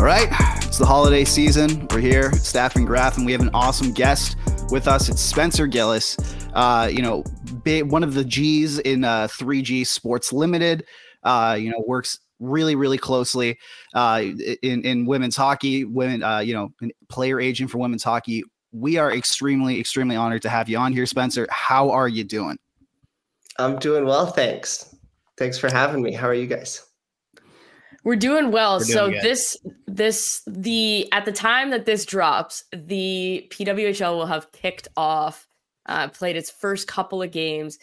All right, it's the holiday season. We're here, Staff and Graph, and we have an awesome guest with us. It's Spencer Gillis. Uh, you know, one of the G's in uh, 3G Sports Limited. Uh, you know, works really, really closely uh, in in women's hockey. Women, uh, you know, player agent for women's hockey. We are extremely, extremely honored to have you on here, Spencer. How are you doing? I'm doing well, thanks. Thanks for having me. How are you guys? We're doing well. We're doing so good. this this the at the time that this drops, the PWHL will have kicked off, uh, played its first couple of games,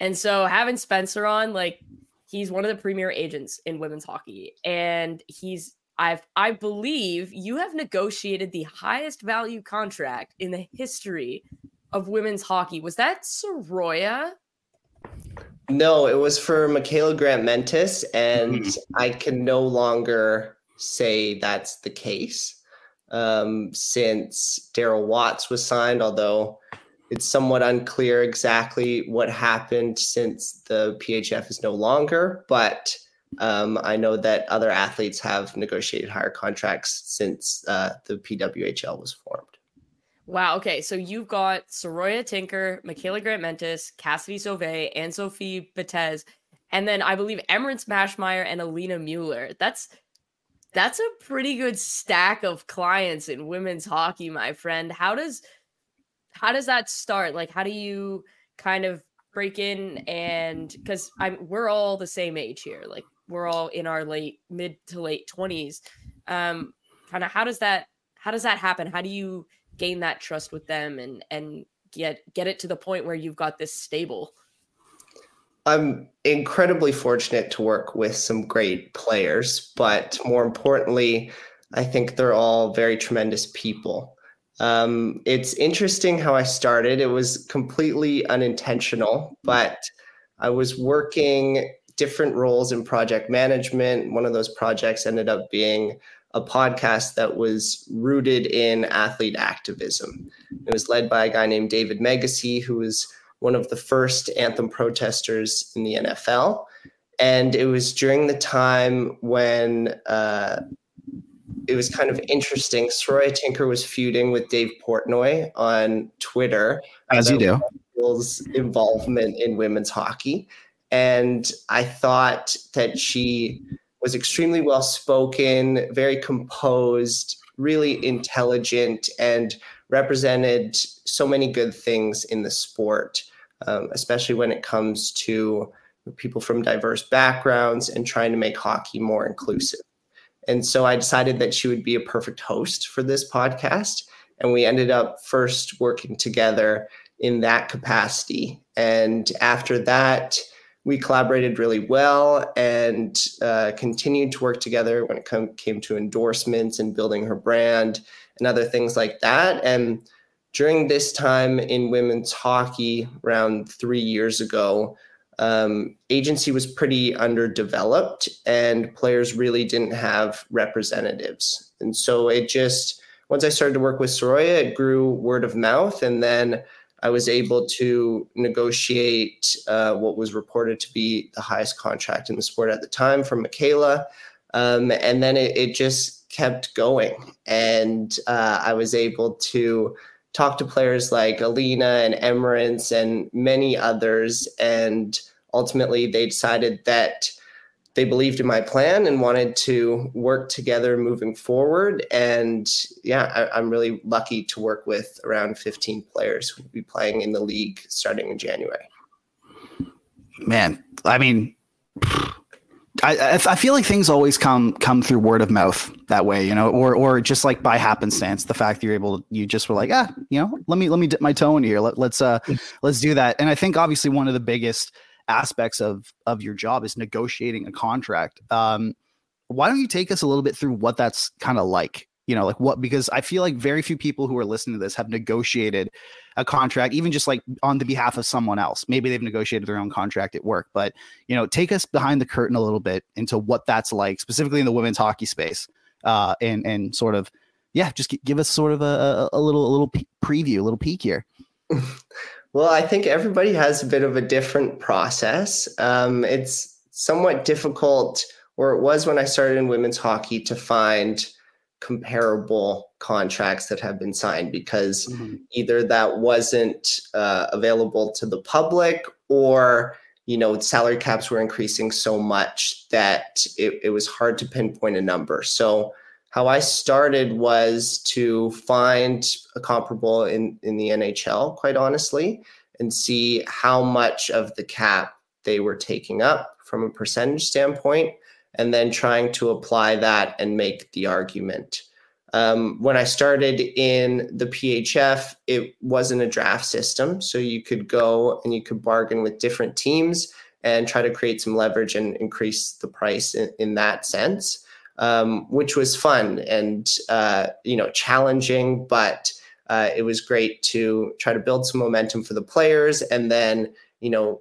and so having Spencer on, like he's one of the premier agents in women's hockey, and he's I've I believe you have negotiated the highest value contract in the history of women's hockey. Was that Saroya? No, it was for Mikyla Grant-Mentis, and Mhm. I can no longer say that's the case um, since Daryl Watts was signed, although it's somewhat unclear exactly what happened since the PHF is no longer. But um, I know that other athletes have negotiated higher contracts since uh, the PWHL was formed. Wow. Okay. So you've got Saroya Tinker, Michaela Grant Mentis, Kassidy Sauvé, and Sophie Betez, and then I believe Emerance Maschmeyer and Alina Mueller. That's that's a pretty good stack of clients in women's hockey, my friend. How does how does that start? Like, how do you kind of break in and because I'm we're all the same age here, like we're all in our late mid to late twenties. Um, kind of how does that how does that happen? How do you gain that trust with them and and get get it to the point where you've got this stable I'm incredibly fortunate to work with some great players, but more importantly, I think they're all very tremendous people. Um, it's interesting how I started. It was completely unintentional, but I was working different roles in project management. One of those projects ended up being a podcast that was rooted in athlete activism. It was led by a guy named David Meggyesy, who was one of the first anthem protesters in the NFL. And it was during the time when uh, it was kind of interesting. Saroya Tinker was feuding with Dave Portnoy on Twitter. As you do. Involvement in women's hockey. And I thought that she was extremely well spoken, very composed, really intelligent, and represented so many good things in the sport, um, especially when it comes to people from diverse backgrounds and trying to make hockey more inclusive. And so I decided that she would be a perfect host for this podcast. And we ended up first working together in that capacity. And after that, we collaborated really well and uh, continued to work together when it come, came to endorsements and building her brand and other things like that. And during this time in women's hockey, around three years ago, um, agency was pretty underdeveloped and players really didn't have representatives. And so it just, once I started to work with Saroya, it grew word of mouth. And then I was able to negotiate uh, what was reported to be the highest contract in the sport at the time from Mikyla. Um, and then it, it just kept going. And uh, I was able to talk to players like Alina and Emerance and many others. And ultimately, they decided that they believed in my plan and wanted to work together moving forward. And yeah, I, I'm really lucky to work with around 15 players who will be playing in the league starting in January. Man, I mean, I, I I feel like things always come come through word of mouth that way, you know, or or just like by happenstance. The fact that you're able, to, you just were like, ah, you know, let me let me dip my toe in here. Let, let's uh let's do that. And I think obviously one of the biggest aspects of of your job is negotiating a contract. Um, why don't you take us a little bit through what that's kind of like? You know, like what because I feel like very few people who are listening to this have negotiated a contract, even just like on the behalf of someone else. Maybe they've negotiated their own contract at work, but you know, take us behind the curtain a little bit into what that's like, specifically in the women's hockey space, uh, and and sort of, yeah, just give us sort of a, a little a little preview, a little peek here. Well, I think everybody has a bit of a different process. Um, it's somewhat difficult, or it was when I started in women's hockey, to find comparable contracts that have been signed because mm-hmm. either that wasn't uh, available to the public or you know salary caps were increasing so much that it, it was hard to pinpoint a number so how i started was to find a comparable in, in the nhl quite honestly and see how much of the cap they were taking up from a percentage standpoint and then trying to apply that and make the argument. Um, when I started in the PHF, it wasn't a draft system. So you could go and you could bargain with different teams and try to create some leverage and increase the price in, in that sense, um, which was fun and uh, you know challenging, but uh, it was great to try to build some momentum for the players and then you know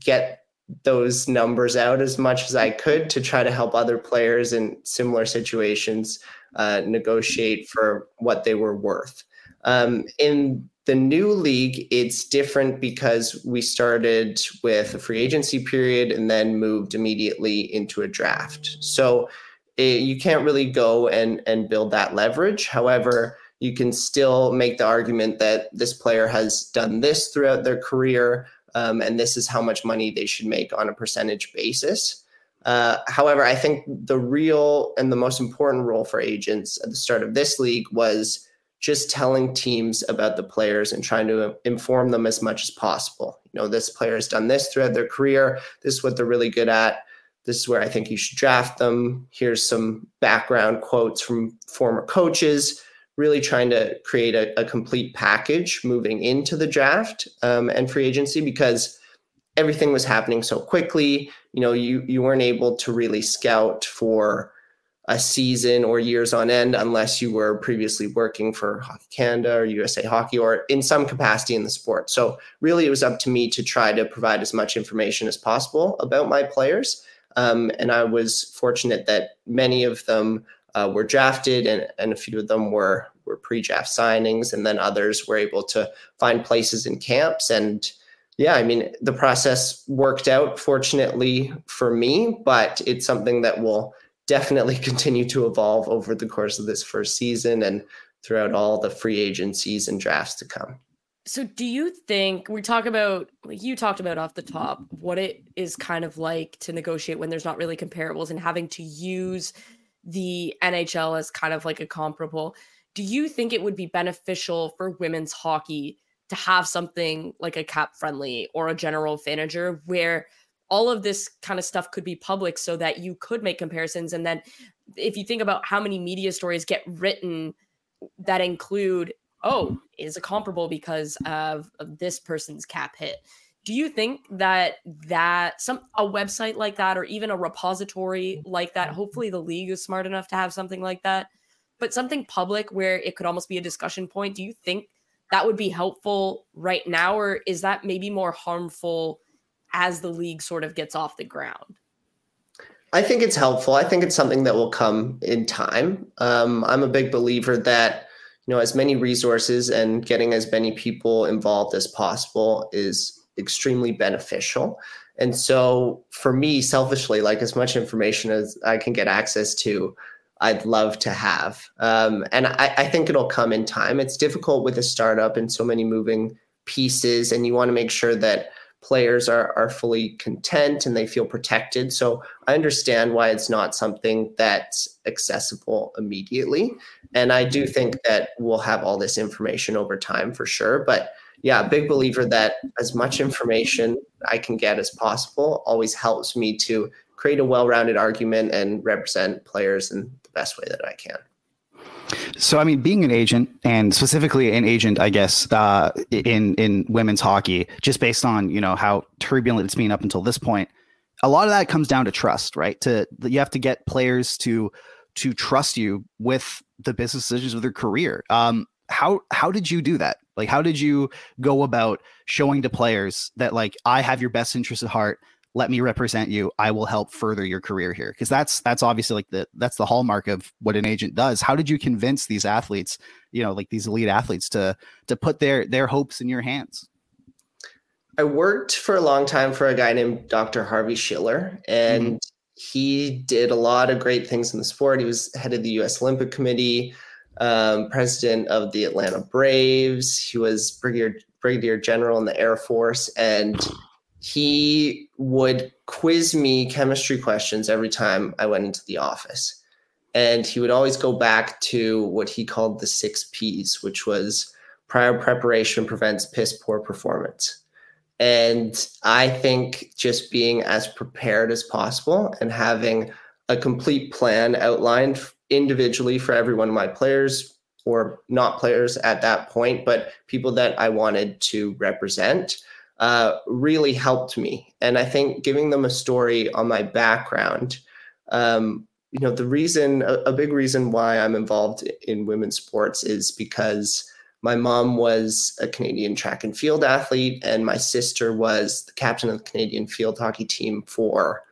get those numbers out as much as I could to try to help other players in similar situations uh, negotiate for what they were worth. Um, in the new league, it's different because we started with a free agency period and then moved immediately into a draft. So it, eh, you can't really go and, and build that leverage. However, you can still make the argument that this player has done this throughout their career um, and this is how much money they should make on a percentage basis. Uh, however, I think the real and the most important role for agents at the start of this league was just telling teams about the players and trying to inform them as much as possible. You know, this player has done this throughout their career. This is what they're really good at. This is where I think you should draft them. Here's some background quotes from former coaches really trying to create a, a complete package moving into the draft um, and free agency because everything was happening so quickly. You know, you you weren't able to really scout for a season or years on end unless you were previously working for Hockey Canada or USA Hockey or in some capacity in the sport. So really, it was up to me to try to provide as much information as possible about my players. Um, and I was fortunate that many of them uh, were drafted, and, and a few of them were were pre-draft signings, and then others were able to find places in camps. And yeah, I mean, the process worked out fortunately for me, but it's something that will definitely continue to evolve over the course of this first season and throughout all the free agencies and drafts to come. So, do you think we talk about, like you talked about off the top, what it is kind of like to negotiate when there's not really comparables and having to use the NHL as kind of like a comparable. Do you think it would be beneficial for women's hockey to have something like a cap friendly or a general manager where all of this kind of stuff could be public so that you could make comparisons and then if you think about how many media stories get written that include oh is it comparable because of, of this person's cap hit do you think that that some a website like that or even a repository like that hopefully the league is smart enough to have something like that but something public where it could almost be a discussion point do you think that would be helpful right now or is that maybe more harmful as the league sort of gets off the ground I think it's helpful. I think it's something that will come in time. Um, I'm a big believer that you know as many resources and getting as many people involved as possible is extremely beneficial. And so for me, selfishly, like as much information as I can get access to, I'd love to have. Um, and I, I think it'll come in time. It's difficult with a startup and so many moving pieces, and you want to make sure that players are, are fully content and they feel protected. So I understand why it's not something that's accessible immediately. And I do think that we'll have all this information over time for sure. But yeah, big believer that as much information I can get as possible always helps me to create a well-rounded argument and represent players in the best way that I can. So, I mean, being an agent and specifically an agent, I guess, uh, in in women's hockey, just based on you know how turbulent it's been up until this point, a lot of that comes down to trust, right? To you have to get players to to trust you with the business decisions of their career. Um, how how did you do that? Like, how did you go about showing to players that like I have your best interest at heart? Let me represent you. I will help further your career here because that's that's obviously like the that's the hallmark of what an agent does. How did you convince these athletes, you know, like these elite athletes, to to put their their hopes in your hands? I worked for a long time for a guy named Dr. Harvey Schiller, and mm-hmm. he did a lot of great things in the sport. He was head of the U.S. Olympic Committee, um, president of the Atlanta Braves. He was brigadier brigadier general in the Air Force, and he would quiz me chemistry questions every time I went into the office. And he would always go back to what he called the six P's, which was prior preparation prevents piss poor performance. And I think just being as prepared as possible and having a complete plan outlined individually for every one of my players or not players at that point, but people that I wanted to represent uh, really helped me. And I think giving them a story on my background, um, you know, the reason, a, a big reason why I'm involved in women's sports is because my mom was a Canadian track and field athlete, and my sister was the captain of the Canadian field hockey team for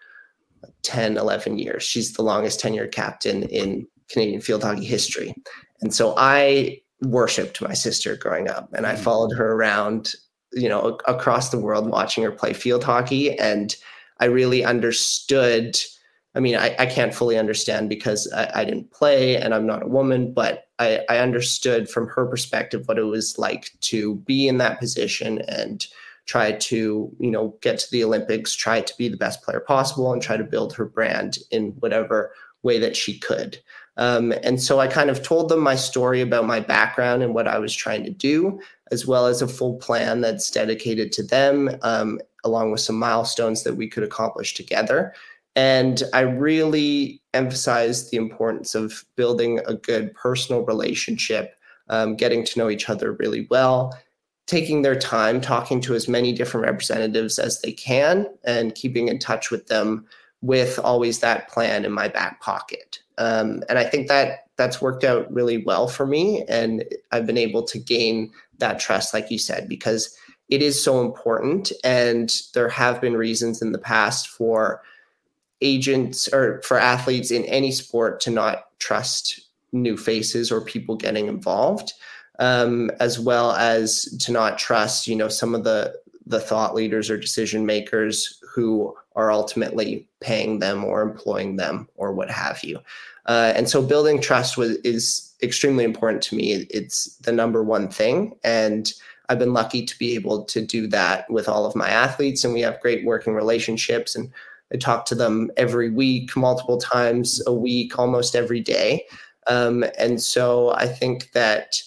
10, 11 years. She's the longest tenured captain in Canadian field hockey history. And so I worshiped my sister growing up, and I mm. followed her around, you know, across the world watching her play field hockey. And I really understood. I mean, I, I can't fully understand because I, I didn't play and I'm not a woman, but I, I understood from her perspective what it was like to be in that position and try to you know get to the olympics try to be the best player possible and try to build her brand in whatever way that she could um, and so i kind of told them my story about my background and what i was trying to do as well as a full plan that's dedicated to them um, along with some milestones that we could accomplish together and I really emphasized the importance of building a good personal relationship, um, getting to know each other really well, taking their time, talking to as many different representatives as they can, and keeping in touch with them with always that plan in my back pocket. Um, and I think that that's worked out really well for me. And I've been able to gain that trust, like you said, because it is so important. And there have been reasons in the past for agents or for athletes in any sport to not trust new faces or people getting involved um, as well as to not trust you know some of the the thought leaders or decision makers who are ultimately paying them or employing them or what have you uh, and so building trust was is extremely important to me it's the number one thing and i've been lucky to be able to do that with all of my athletes and we have great working relationships and I talk to them every week, multiple times a week, almost every day. Um, and so I think that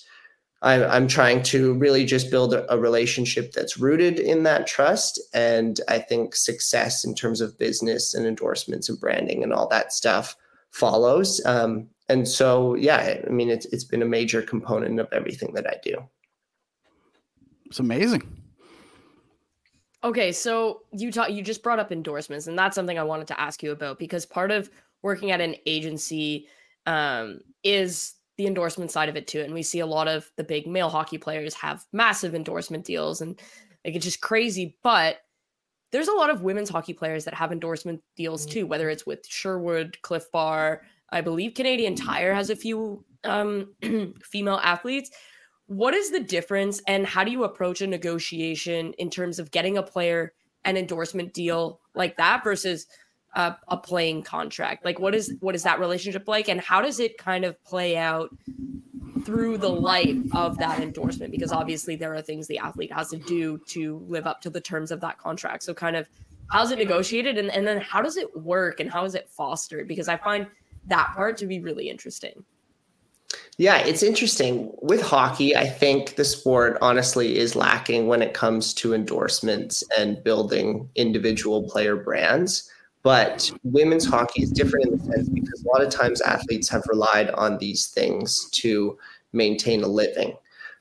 I'm, I'm trying to really just build a, a, relationship that's rooted in that trust. And I think success in terms of business and endorsements and branding and all that stuff follows. Um, and so, yeah, I mean, it's, it's been a major component of everything that I do. It's amazing. Okay, so you talk you just brought up endorsements, and that's something I wanted to ask you about because part of working at an agency um, is the endorsement side of it too. And we see a lot of the big male hockey players have massive endorsement deals, and like it's just crazy. But there's a lot of women's hockey players that have endorsement deals too, whether it's with Sherwood, Cliff Bar, I believe Canadian Tire has a few um, female athletes what is the difference and how do you approach a negotiation in terms of getting a player an endorsement deal like that versus a, a playing contract? Like what is what is that relationship like? And how does it kind of play out through the life of that endorsement? Because obviously there are things the athlete has to do to live up to the terms of that contract. So kind of how's it negotiated? And, and then how does it work and how is it fostered? Because i find that part to be really interesting. Yeah, it's interesting. With hockey, I think the sport honestly is lacking when it comes to endorsements and building individual player brands. But women's hockey is different in the sense because a lot of times athletes have relied on these things to maintain a living.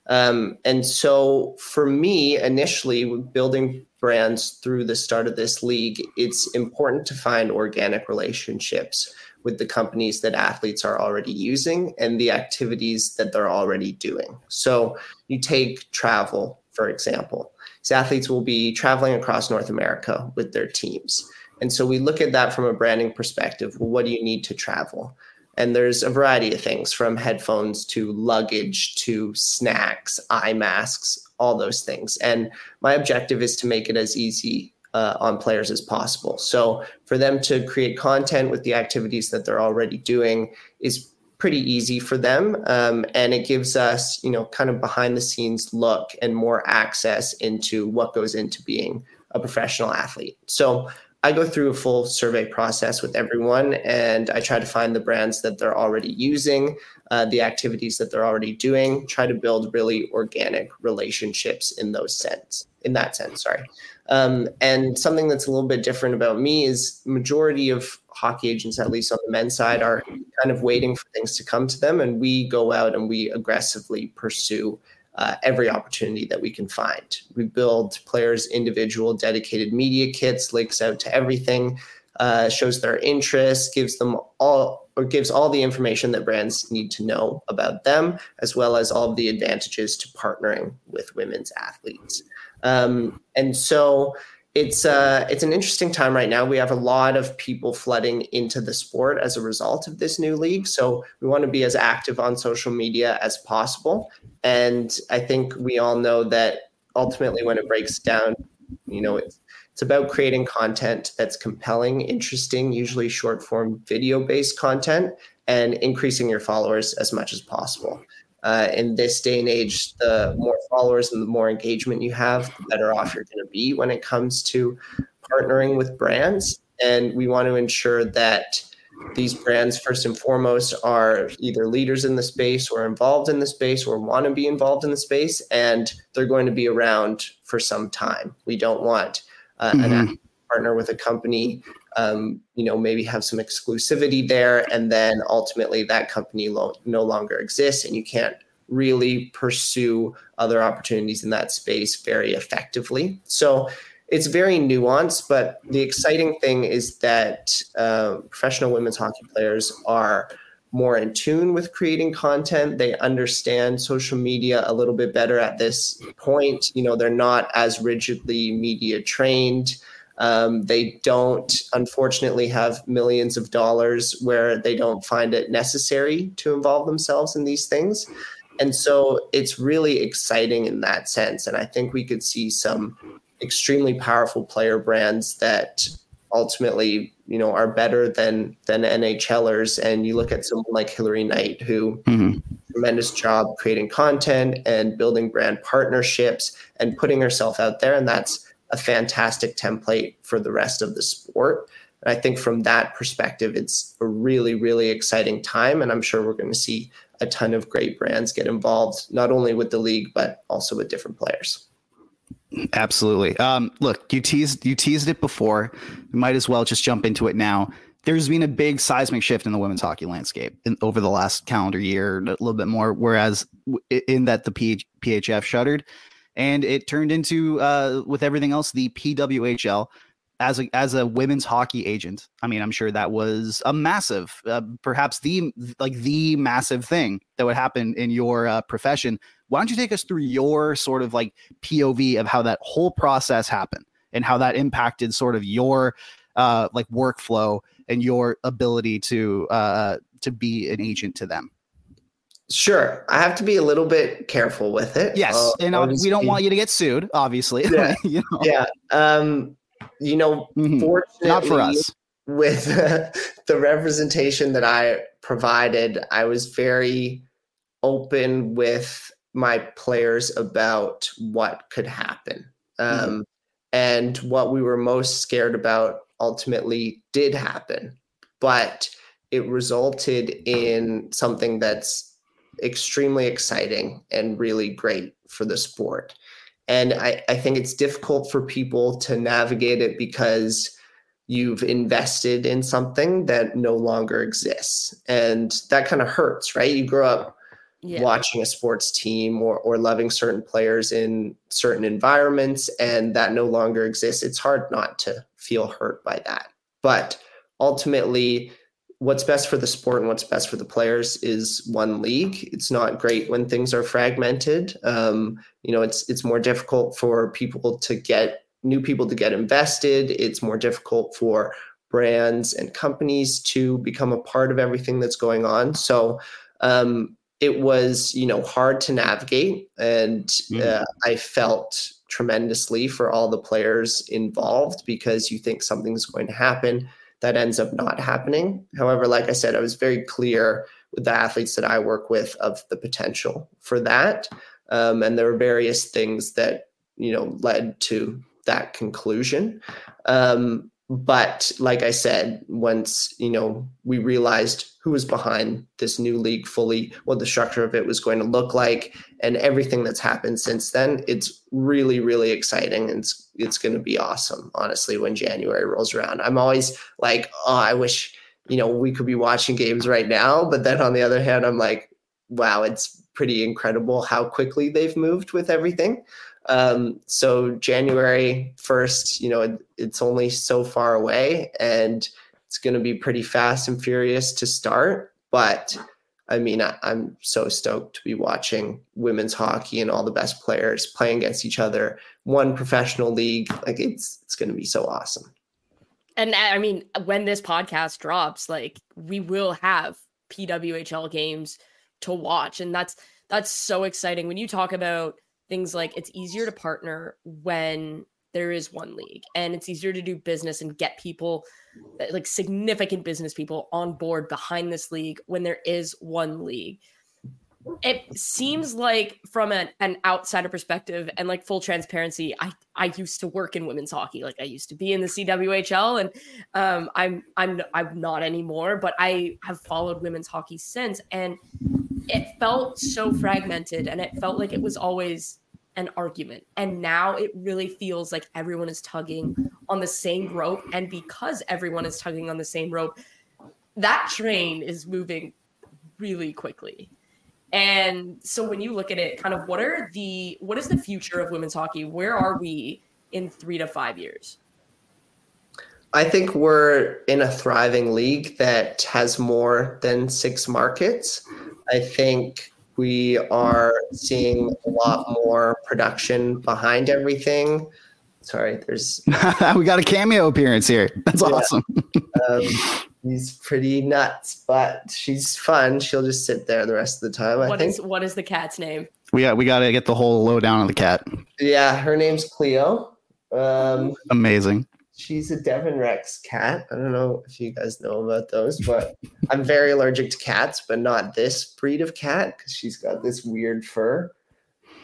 Um, and so for me, initially, building brands through the start of this league, it's important to find organic relationships with the companies that athletes are already using and the activities that they're already doing. So you take travel, for example. These athletes will be traveling across North America with their teams. And so we look at that from a branding perspective. Well, what do you need to travel? And there's a variety of things from headphones to luggage to snacks, eye masks, all those things. And my objective is to make it as easy uh, on players as possible. So for them to create content with the activities that they're already doing is pretty easy for them, um, and it gives us, you know, kind of behind the scenes look and more access into what goes into being a professional athlete. So I go through a full survey process with everyone, and I try to find the brands that they're already using, uh, the activities that they're already doing. Try to build really organic relationships in those sense. In that sense, sorry. Um, and something that's a little bit different about me is majority of hockey agents, at least on the men's side, are kind of waiting for things to come to them, and we go out and we aggressively pursue uh, every opportunity that we can find. We build players' individual dedicated media kits, links out to everything, uh, shows their interest, gives them all or gives all the information that brands need to know about them, as well as all of the advantages to partnering with women's athletes. Um, and so it's uh, it's an interesting time right now. We have a lot of people flooding into the sport as a result of this new league. So we want to be as active on social media as possible. And I think we all know that ultimately, when it breaks down, you know, it's it's about creating content that's compelling, interesting, usually short form video based content, and increasing your followers as much as possible uh, in this day and age, the more followers and the more engagement you have, the better off you're going to be when it comes to partnering with brands. And we want to ensure that these brands, first and foremost, are either leaders in the space or involved in the space or want to be involved in the space, and they're going to be around for some time. We don't want uh, mm-hmm. an partner with a company um, you know maybe have some exclusivity there and then ultimately that company lo- no longer exists and you can't really pursue other opportunities in that space very effectively. So it's very nuanced but the exciting thing is that uh, professional women's hockey players are more in tune with creating content. They understand social media a little bit better at this point. You know they're not as rigidly media trained um, they don't, unfortunately, have millions of dollars where they don't find it necessary to involve themselves in these things. And so it's really exciting in that sense. And I think we could see some extremely powerful player brands that ultimately, you know, are better than than NHLers. And you look at someone like Hilary Knight, who mm-hmm. tremendous job creating content and building brand partnerships and putting herself out there. And that's a fantastic template for the rest of the sport. And I think from that perspective, it's a really, really exciting time. And I'm sure we're going to see a ton of great brands get involved, not only with the league, but also with different players. Absolutely. Um, look, you teased you teased it before. You might as well just jump into it now. There's been a big seismic shift in the women's hockey landscape in, over the last calendar year, a little bit more. Whereas in that the PH, PHF shuttered, and it turned into uh, with everything else the PWHL as a as a women's hockey agent. I mean, I'm sure that was a massive, uh, perhaps the like the massive thing that would happen in your uh, profession. Why don't you take us through your sort of like POV of how that whole process happened and how that impacted sort of your uh, like workflow and your ability to uh, to be an agent to them? Sure, I have to be a little bit careful with it. Yes, uh, and uh, we don't want you to get sued, obviously. Yeah, you know? yeah. Um, you know, mm-hmm. fortunately, not for us. With uh, the representation that I provided, I was very open with my players about what could happen, um, mm-hmm. and what we were most scared about ultimately did happen, but it resulted in something that's extremely exciting and really great for the sport. And I, I think it's difficult for people to navigate it because you've invested in something that no longer exists. And that kind of hurts, right? You grow up Yeah. watching a sports team or, or loving certain players in certain environments and that no longer exists it's hard not to feel hurt by that but ultimately what's best for the sport and what's best for the players is one league. It's not great when things are fragmented. Um, you know it's it's more difficult for people to get new people to get invested. It's more difficult for brands and companies to become a part of everything that's going on. So um, it was you know hard to navigate and Mm. uh, i felt tremendously for all the players involved because you think something's going to happen that ends up not happening. However like i said i was very clear with the athletes that i work with of the potential for that um, and there were various things that you know led to that conclusion. Um, but like i said once you know we realized who was behind this new league fully what the structure of it was going to look like and everything that's happened since then it's really really exciting. And it's, it's going to be awesome honestly when january rolls around. I'm always like oh i wish you know we could be watching games right now. But then on the other hand i'm like wow it's pretty incredible how quickly they've moved with everything um, so January 1st, you know, it, it's only so far away and it's going to be pretty fast and furious to start. But I mean, I, I'm so stoked to be watching women's hockey and all the best players playing against each other. One professional league, like it's it's going to be so awesome. And I mean, when this podcast drops, like we will have PWHL games to watch, and that's that's so exciting. When you talk about things like it's easier to partner when there is one league, and it's easier to do business and get people, uh, like significant business people, on board behind this league when there is one league. It seems like from an, an outsider perspective and like full transparency, I I used to work in women's hockey. Like I used to be in the CWHL and um, I'm I'm I'm not anymore, but I have followed women's hockey since, and it felt so fragmented, and it felt like it was always an argument. And now it really feels like everyone is tugging on the same rope, and because everyone is tugging on the same rope, that train is moving really quickly. And so when you look at it, kind of what are the what is the future of women's hockey? Where are we in three to five years? I think we're in a thriving league that has more than six markets. I think we are seeing a lot more production behind everything. Sorry, there's we got a cameo appearance here. That's Yeah. awesome. um, he's pretty nuts, but she's fun. She'll just sit there the rest of the time. I What think. is what is the cat's name? We got we got to get the whole lowdown on the cat. Yeah, her name's Cleo. Um, Amazing. She's a Devon Rex cat. I don't know if you guys know about those, but I'm very allergic to cats, but not this breed of cat because she's got this weird fur.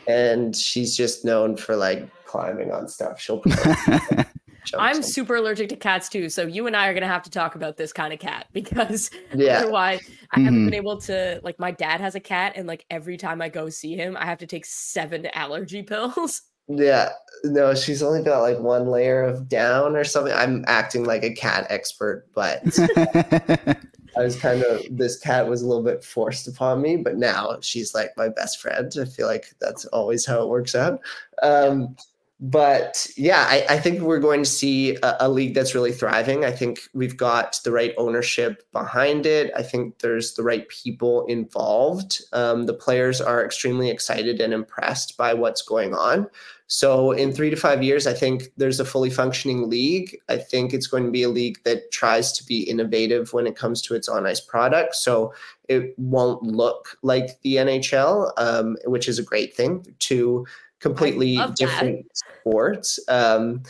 And she's just known for like climbing on stuff. She'll I'm super allergic to cats too, so you and I are gonna have to talk about this kind of cat because yeah. otherwise I haven't Mhm. been able to like my dad has a cat and like every time I go see him, I have to take seven allergy pills. Yeah, no, she's only got like one layer of down or something. I'm acting like a cat expert, but I was kind of this cat was a little bit forced upon me, but now she's like my best friend. I feel like that's always how it works out. Um, but yeah, I, I think we're going to see a, a league that's really thriving. I think we've got the right ownership behind it. I think there's the right people involved. Um, the players are extremely excited and impressed by what's going on. So in three to five years, I think there's a fully functioning league. I think it's going to be a league that tries to be innovative when it comes to its on ice product. So it won't look like the NHL, um, which is a great thing. To completely love that. different sports. Um,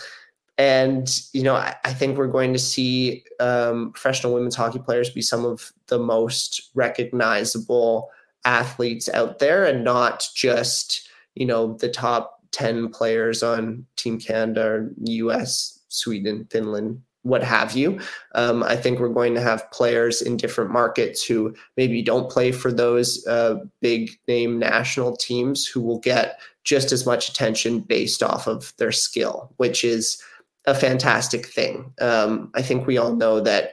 and you know, I, I think we're going to see um, professional women's hockey players be some of the most recognizable athletes out there, and not just you know the top 10 players on Team Canada or US, Sweden, Finland, what have you. Um, I think we're going to have players in different markets who maybe don't play for those uh, big name national teams who will get just as much attention based off of their skill, which is a fantastic thing. Um, I think we all know that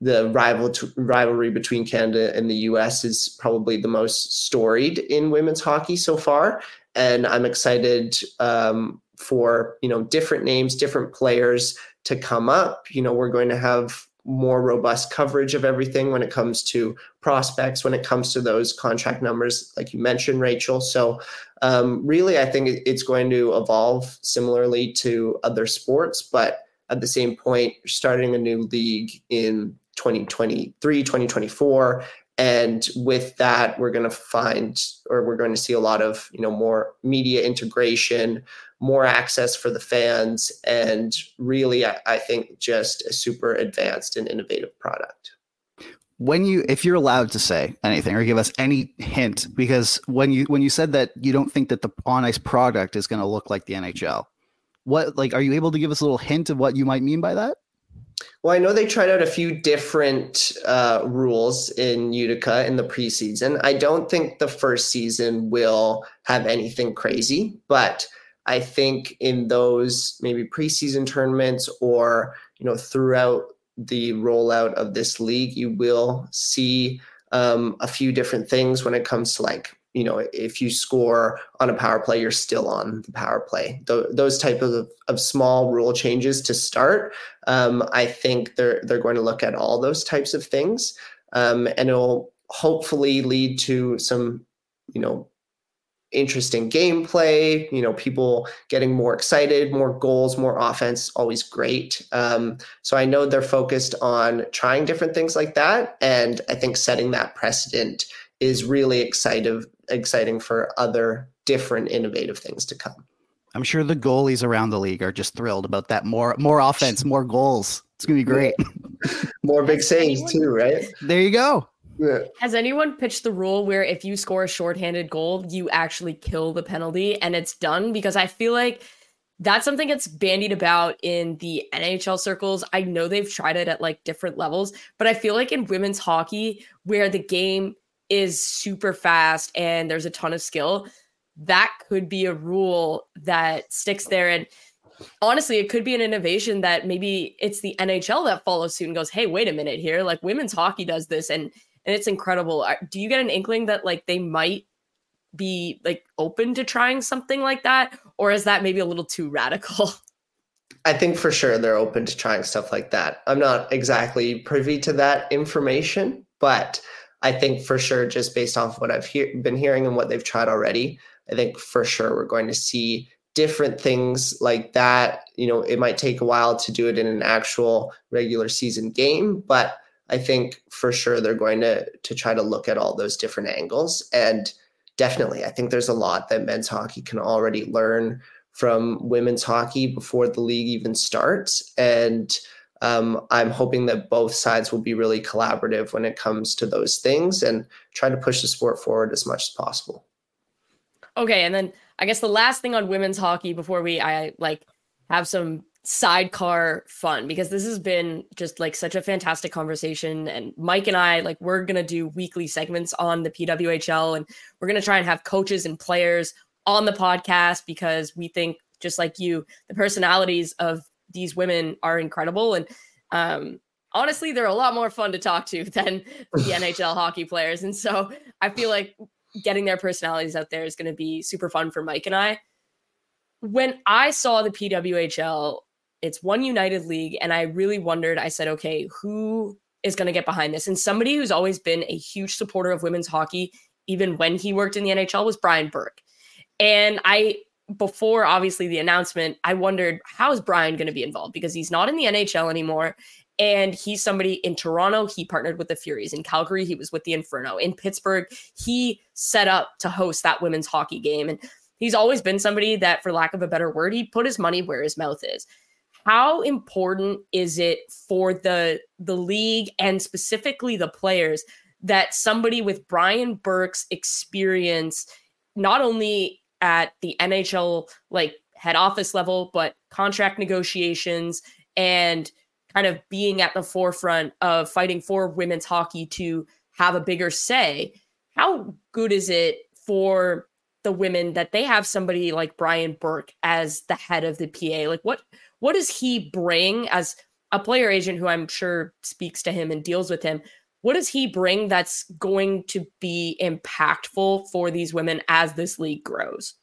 the rival rivalry between Canada and the US is probably the most storied in women's hockey so far. And I'm excited um, for you know different names, different players to come up. You know, we're going to have more robust coverage of everything when it comes to prospects, when it comes to those contract numbers, like you mentioned, Rachel. So, um, really, I think it's going to evolve similarly to other sports, but at the same point, starting a new league in 2023, 2024. And with that, we're going to find, or we're going to see a lot of, you know, more media integration, more access for the fans, and really, I, I think just a super advanced and innovative product when you if you're allowed to say anything or give us any hint because when you when you said that you don't think that the on ice product is going to look like the NHL what like are you able to give us a little hint of what you might mean by that well, I know they tried out a few different uh, rules in Utica in the preseason. I don't think the first season will have anything crazy, but I think in those maybe preseason tournaments or you know throughout the rollout of this league, you will see um, a few different things when it comes to like you know if you score on a power play you're still on the power play. Th- those type of, of small rule changes to start um, i think they're they're going to look at all those types of things um, and it'll hopefully lead to some you know interesting gameplay you know people getting more excited more goals more offense always great um, so i know they're focused on trying different things like that and i think setting that precedent is really exciting exciting for other different innovative things to come. I'm sure the goalies around the league are just thrilled about that. More more offense, more goals. It's gonna be great. more big saves too, right? There you go. Yeah. Has anyone pitched the rule where if you score a shorthanded goal, you actually kill the penalty and it's done? Because I feel like that's something that's bandied about in the NHL circles. I know they've tried it at like different levels, but I feel like in women's hockey, where the game is super fast and there's a ton of skill, that could be a rule that sticks there. And honestly, it could be an innovation that maybe it's the NHL that follows suit and goes, "Hey, wait a minute here! Like women's hockey does this, and and it's incredible." Do you get an inkling that like they might be like open to trying something like that, or is that maybe a little too radical? I think for sure they're open to trying stuff like that. I'm not exactly privy to that information, but I think for sure, just based off what I've he- been hearing and what they've tried already, I think for sure we're going to see different things like that. You know, it might take a while to do it in an actual regular season game, but I think for sure they're going to to try to look at all those different angles. And definitely, I think there's a lot that men's hockey can already learn from women's hockey before the league even starts. And um, I'm hoping that both sides will be really collaborative when it comes to those things and try to push the sport forward as much as possible. Okay, and then I guess the last thing on women's hockey before we I like have some sidecar fun because this has been just like such a fantastic conversation. And Mike and I like we're going to do weekly segments on the PWHL and we're going to try and have coaches and players on the podcast because we think just like you the personalities of these women are incredible. And um, honestly they're a lot more fun to talk to than the NHL hockey players. And so I feel like getting their personalities out there is going to be super fun for Mike and I. When I saw the PWHL, it's one United League and I really wondered I said okay, who is going to get behind this? And somebody who's always been a huge supporter of women's hockey even when he worked in the NHL was Brian Burke. And I before obviously the announcement, I wondered how is Brian going to be involved because he's not in the NHL anymore. And he's somebody in Toronto, he partnered with the Furies. In Calgary, he was with the Inferno. In Pittsburgh, he set up to host that women's hockey game. And he's always been somebody that, for lack of a better word, he put his money where his mouth is. How important is it for the the league and specifically the players that somebody with Brian Burke's experience not only at the NHL like head office level, but contract negotiations and kind of being at the forefront of fighting for women's hockey to have a bigger say. How good is it for the women that they have somebody like Brian Burke as the head of the PA? Like what what does he bring as a player agent who I'm sure speaks to him and deals with him. What does he bring that's going to be impactful for these women as this league grows?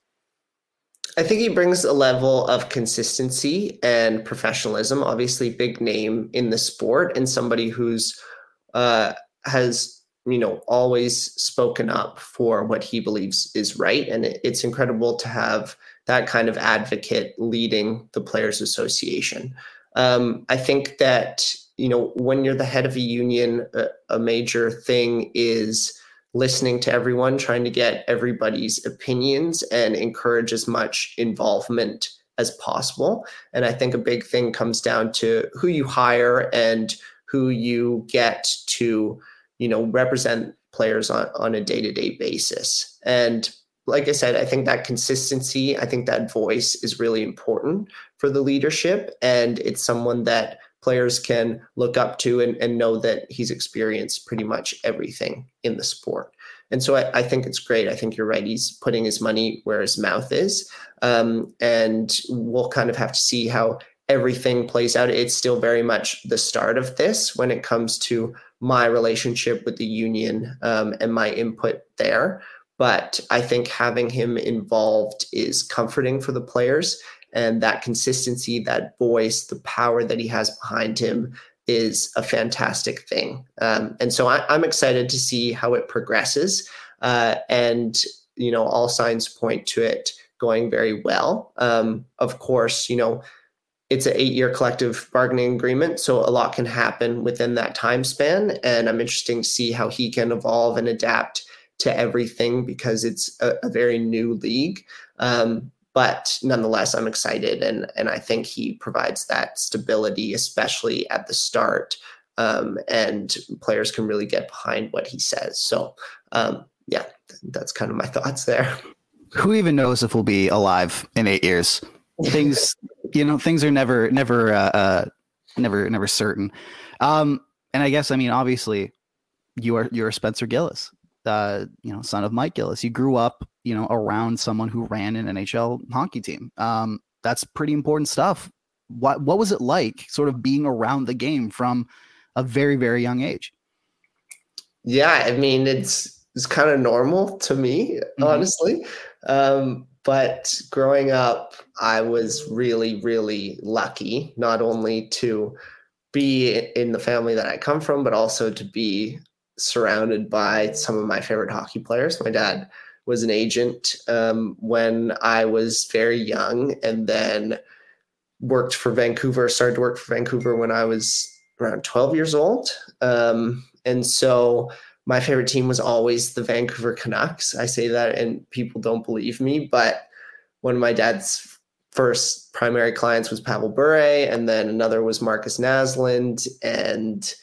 I think he brings a level of consistency and professionalism. Obviously, big name in the sport and somebody who's uh, has you know always spoken up for what he believes is right, and it's incredible to have that kind of advocate leading the players' association. Um, I think that you know when you're the head of a union, a, a major thing is listening to everyone, trying to get everybody's opinions and encourage as much involvement as possible. And I think a big thing comes down to who you hire and who you get to, you know, represent players on, on a day-to-day basis. And like I said, I think that consistency, I think that voice is really important for the leadership. And it's someone that players can look up to and, and know that he's experienced pretty much everything in the sport. And so I, I, think it's great. I think you're right. He's putting his money where his mouth is. Um, and we'll kind of have to see how everything plays out. It's still very much the start of this when it comes to my relationship with the union um, and my input there. But I think having him involved is comforting for the players and that consistency, that voice, the power that he has behind him is a fantastic thing. Um, and so I, am excited to see how it progresses. Uh, and, you know, all signs point to it going very well. Um, of course, you know, it's an eight year collective bargaining agreement. So a lot can happen within that time span. And I'm interested to see how he can evolve and adapt to everything because it's a, a very new league. Um, but nonetheless, I'm excited, and and I think he provides that stability, especially at the start, um, and players can really get behind what he says. So, um, yeah, that's kind of my thoughts there. Who even knows if we'll be alive in eight years? Things, you know, things are never, never, uh, uh, never, never certain. Um, and I guess, I mean, obviously, you are you're Spencer Gillis, uh, you know, son of Mike Gillis. You grew up you know, around someone who ran an NHL hockey team. Um, that's pretty important stuff. What what was it like, sort of being around the game from a very very young age? Yeah, I mean it's it's kind of normal to me, mm-hmm. honestly. Um, but growing up, I was really really lucky, not only to be in the family that I come from, but also to be surrounded by some of my favorite hockey players. My dad was an agent um, when I was very young, and then worked for Vancouver. Started to work for Vancouver when I was around 12 years old, um, and so my favorite team was always the Vancouver Canucks. I say that, and people don't believe me, but one of my dad's first primary clients was Pavel Bure, and then another was Markus Näslund, and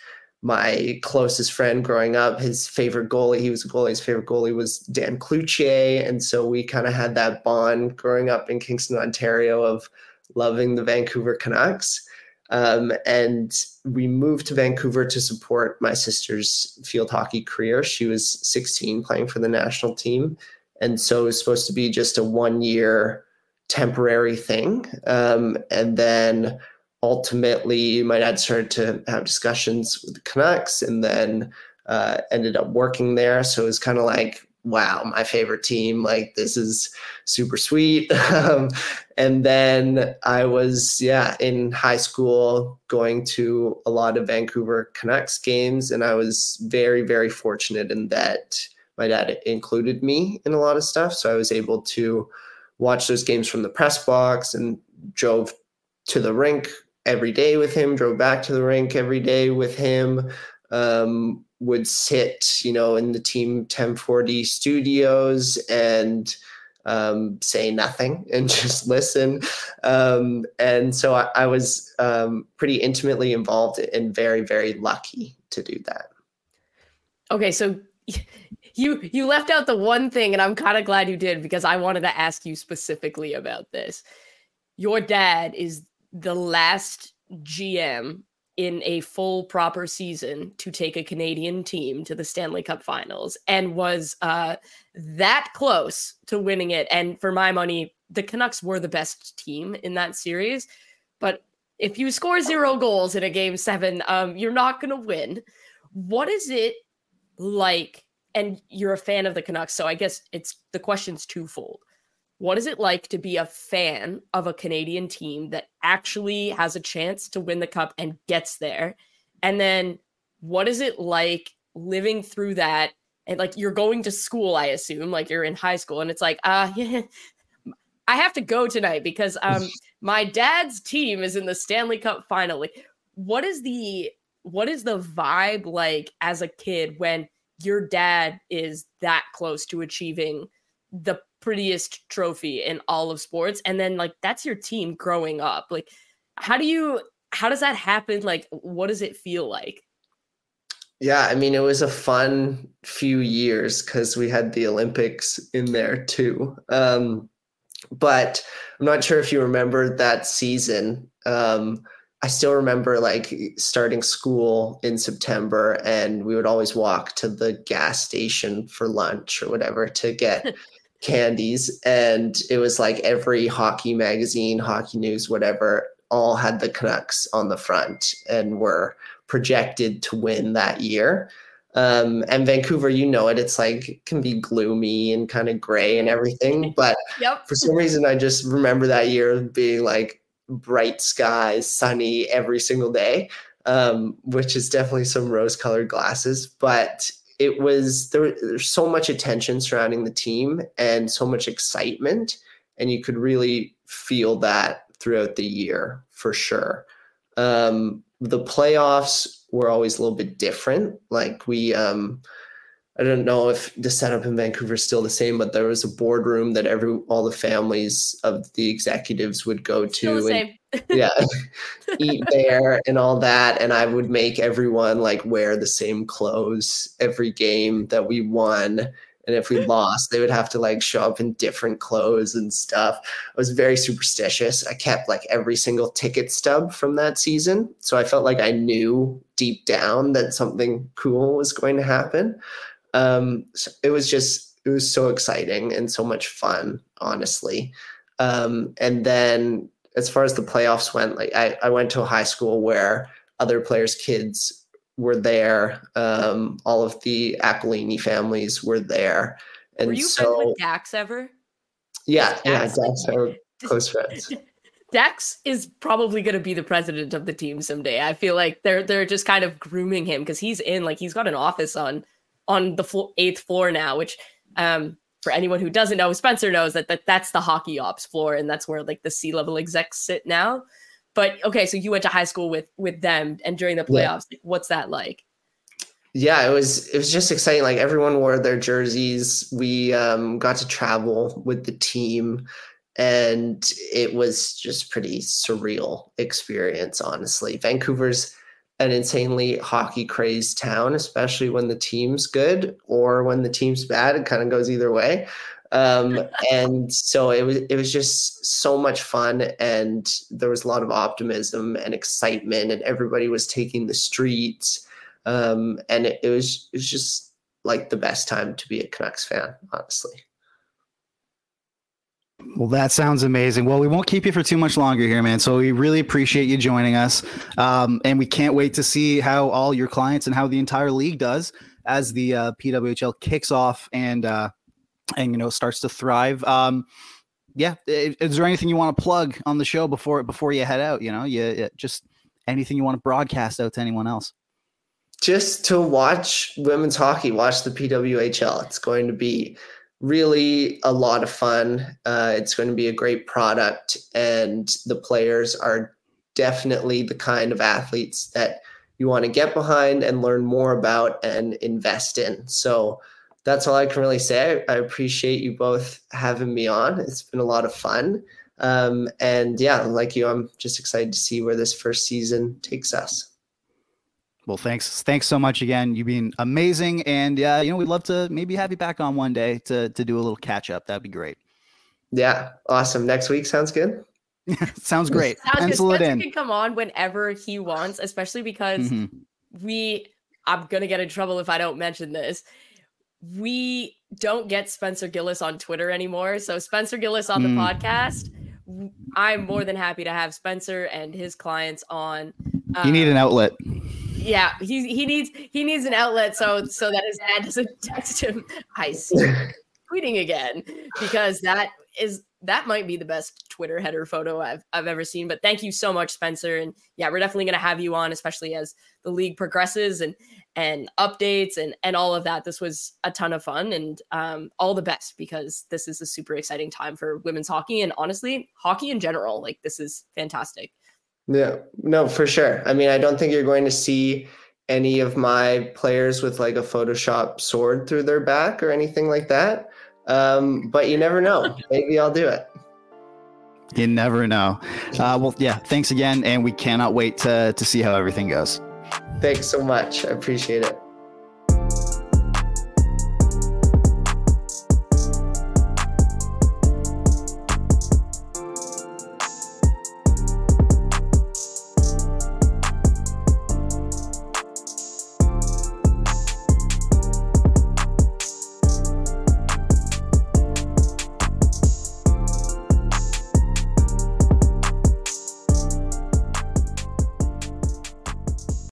my closest friend growing up, his favorite goalie, he was a goalie, his favorite goalie was Dan Cloutier. And so we kind of had that bond growing up in Kingston, Ontario of loving the Vancouver Canucks. Um, and we moved to Vancouver to support my sister's field hockey career. She was 16 playing for the national team. And so it was supposed to be just a one year temporary thing. Um, and then ultimately, my dad started to have discussions with the Canucks and then uh, ended up working there. So it was kind of like, wow, my favorite team. Like, this is super sweet. um, and then I was, yeah, in high school going to a lot of Vancouver Canucks games. And I was very, very fortunate in that my dad included me in a lot of stuff. So I was able to watch those games from the press box and drove to the rink every day with him, drove back to the rink every day with him, um, would sit, you know, in the team 1040 studios and um, say nothing and just listen. Um, and so I, I was um, pretty intimately involved and very, very lucky to do that. Okay, so you you left out the one thing, and I'm kind of glad you did because I wanted to ask you specifically about this. Your dad is the last GM in a full proper season to take a Canadian team to the Stanley Cup finals and was uh, that close to winning it. And for my money, the Canucks were the best team in that series. But if you score zero goals in a game seven, um, you're not gonna win. What is it like? And you're a fan of the Canucks, so I guess it's the question's twofold. What is it like to be a fan of a Canadian team that actually has a chance to win the cup and gets there? And then what is it like living through that? And like you're going to school, I assume, like you're in high school, and it's like, uh, yeah, I have to go tonight because um my dad's team is in the Stanley Cup final. Like, what is the what is the vibe like as a kid when your dad is that close to achieving the prettiest trophy in all of sports and then like that's your team growing up like how do you how does that happen like what does it feel like Yeah, I mean, it was a fun few years because we had the Olympics in there too. Um, but I'm not sure if you remember that season. Um, I still remember like starting school in September, and we would always walk to the gas station for lunch or whatever to get candies. And it was like every hockey magazine, hockey news, whatever, all had the Canucks on the front and were projected to win that year. Um, and Vancouver, you know it, it's like can be gloomy and kind of gray and everything. But yep for some reason, I just remember that year being like bright skies, sunny every single day, um, which is definitely some rose colored glasses. But it was there, there's so much attention surrounding the team and so much excitement. And you could really feel that throughout the year for sure. Um, the playoffs were always a little bit different. Like we, um, I don't know if the setup in Vancouver is still the same, but there was a boardroom that every all the families of the executives would go to. The and- same. yeah. Eat there and all that and i would make everyone like wear the same clothes every game that we won and if we lost they would have to like show up in different clothes and stuff. I was very superstitious. I kept like every single ticket stub from that season so i felt like i knew deep down that something cool was going to happen. Um so it was just it was so exciting and so much fun honestly. Um and then as far as the playoffs went, like I, I went to a high school where other players' kids were there. Um, all of the Aquilini families were there. And Were you so, friends with Dax ever? yeah, yeah, Dax? our close friends. Dax is probably going to be the president of the team someday. I feel like they're they're just kind of grooming him because he's in like he's got an office on on the flo- eighth floor now. Which, um, for anyone who doesn't know, Spencer knows that, that that's the hockey ops floor, and that's where like the C level execs sit now. But okay, so you went to high school with with them, and during the Yeah. playoffs, like, what's that like? yeah, it was it was just exciting. Like everyone wore their jerseys. We um, got to travel with the team, and it was just pretty surreal experience. Honestly, Vancouver's an insanely hockey crazed town, especially when the team's good or when the team's bad. It kind of goes either way. Um, and so it was it was just so much fun and there was a lot of optimism and excitement and everybody was taking the streets um, and it, it was it was just like the best time to be a Canucks fan, honestly. Well, that sounds amazing. Well, we won't keep you for too much longer here, man. So we really appreciate you joining us. Um, and we can't wait to see how all your clients and how the entire league does as the uh, PWHL kicks off and, uh, and, you know, starts to thrive. Um, yeah. i- Is there anything you want to plug on the show before, before you head out? You know, you you- just anything you want to broadcast out to anyone else? Just to watch women's hockey, watch the PWHL. It's going to be really a lot of fun. Uh, it's going to be a great product, and the players are definitely the kind of athletes that you want to get behind and learn more about and invest in. So that's all I can really say. I appreciate you both having me on. It's been a lot of fun. Um, and yeah, like you, I'm just excited to see where this first season takes us. Well, thanks. Thanks so much again. You've been amazing. And yeah, you know, we'd love to maybe have you back on one day to, to do a little catch up. That'd be great. Yeah, awesome. Next week sounds good. Sounds great. Sounds good. It Spencer in. can come on whenever he wants, especially because Mhm. we I'm gonna get in trouble if I don't mention this. We don't get Spencer Gillis on Twitter anymore. So Spencer Gillis on the Mm. podcast I'm more than happy to have Spencer and his clients on. you need an Uh, outlet. Yeah, he he needs he needs an outlet so so that his dad doesn't text him. I see tweeting again because that is that might be the best Twitter header photo I've I've ever seen. But thank you so much, Spencer. And yeah, we're definitely gonna have you on, especially as the league progresses and and updates and and all of that. This was a ton of fun and um, all the best because this is a super exciting time for women's hockey and honestly hockey in general. Like this is fantastic. Yeah, no, for sure. I mean, I don't think you're going to see any of my players with like a Photoshop sword through their back or anything like that. Um, but you never know. Maybe I'll do it. You never know. Uh, well, yeah. Thanks again, and we cannot wait to to see how everything goes. Thanks so much. I appreciate it.